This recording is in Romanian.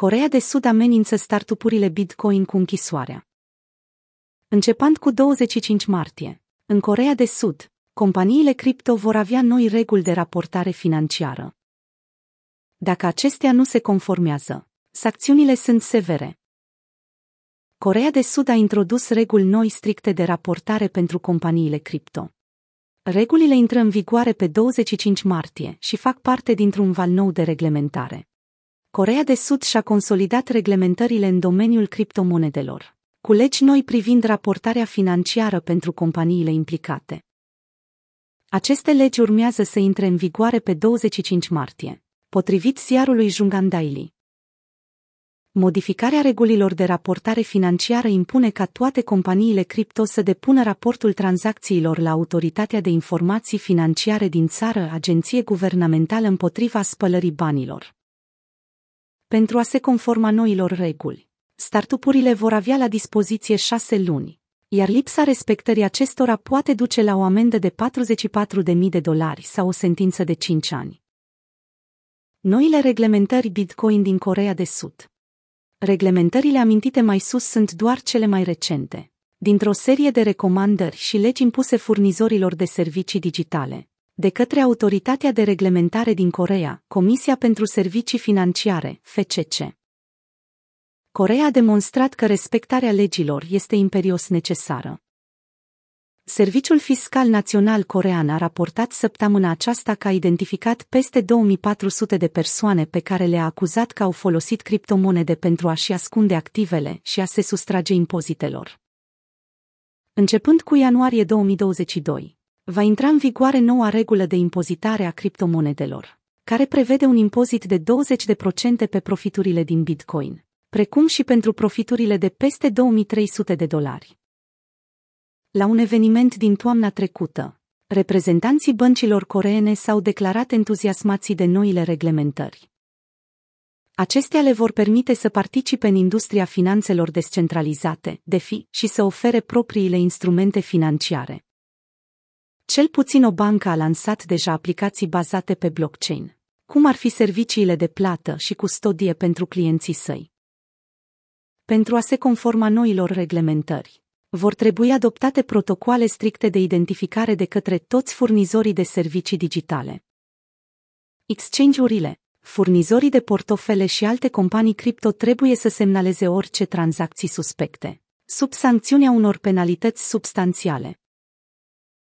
Corea de Sud amenință startupurile Bitcoin cu închisoarea. Începând cu 25 martie, în Corea de Sud, companiile cripto vor avea noi reguli de raportare financiară. Dacă acestea nu se conformează, sancțiunile sunt severe. Corea de Sud a introdus reguli noi stricte de raportare pentru companiile cripto. Regulile intră în vigoare pe 25 martie și fac parte dintr-un val nou de reglementare. Corea de Sud și-a consolidat reglementările în domeniul criptomonedelor, cu legi noi privind raportarea financiară pentru companiile implicate. Aceste legi urmează să intre în vigoare pe 25 martie, potrivit ziarului Jungan Daily. Modificarea regulilor de raportare financiară impune ca toate companiile cripto să depună raportul tranzacțiilor la Autoritatea de Informații Financiare din țară, agenție guvernamentală împotriva spălării banilor. Pentru a se conforma noilor reguli, startupurile vor avea la dispoziție șase luni, iar lipsa respectării acestora poate duce la o amendă de 44.000 de dolari sau o sentință de 5 ani. Noile reglementări Bitcoin din Corea de Sud. Reglementările amintite mai sus sunt doar cele mai recente, dintr-o serie de recomandări și legi impuse furnizorilor de servicii digitale, de către Autoritatea de Reglementare din Corea, Comisia pentru Servicii Financiare, FCC. Corea a demonstrat că respectarea legilor este imperios necesară. Serviciul Fiscal Național Corean a raportat săptămâna aceasta că a identificat peste 2400 de persoane pe care le-a acuzat că au folosit criptomonede pentru a-și ascunde activele și a se sustrage impozitelor. Începând cu ianuarie 2022, va intra în vigoare noua regulă de impozitare a criptomonedelor, care prevede un impozit de 20% pe profiturile din Bitcoin, precum și pentru profiturile de peste 2300 de dolari. La un eveniment din toamna trecută, reprezentanții băncilor coreene s-au declarat entuziasmați de noile reglementări. Acestea le vor permite să participe în industria finanțelor descentralizate, DeFi, și să ofere propriile instrumente financiare. Cel puțin o bancă a lansat deja aplicații bazate pe blockchain, cum ar fi serviciile de plată și custodie pentru clienții săi. Pentru a se conforma noilor reglementări, vor trebui adoptate protocoale stricte de identificare de către toți furnizorii de servicii digitale. Exchange-urile, furnizorii de portofele și alte companii cripto trebuie să semnaleze orice tranzacții suspecte, sub sancțiunea unor penalități substanțiale.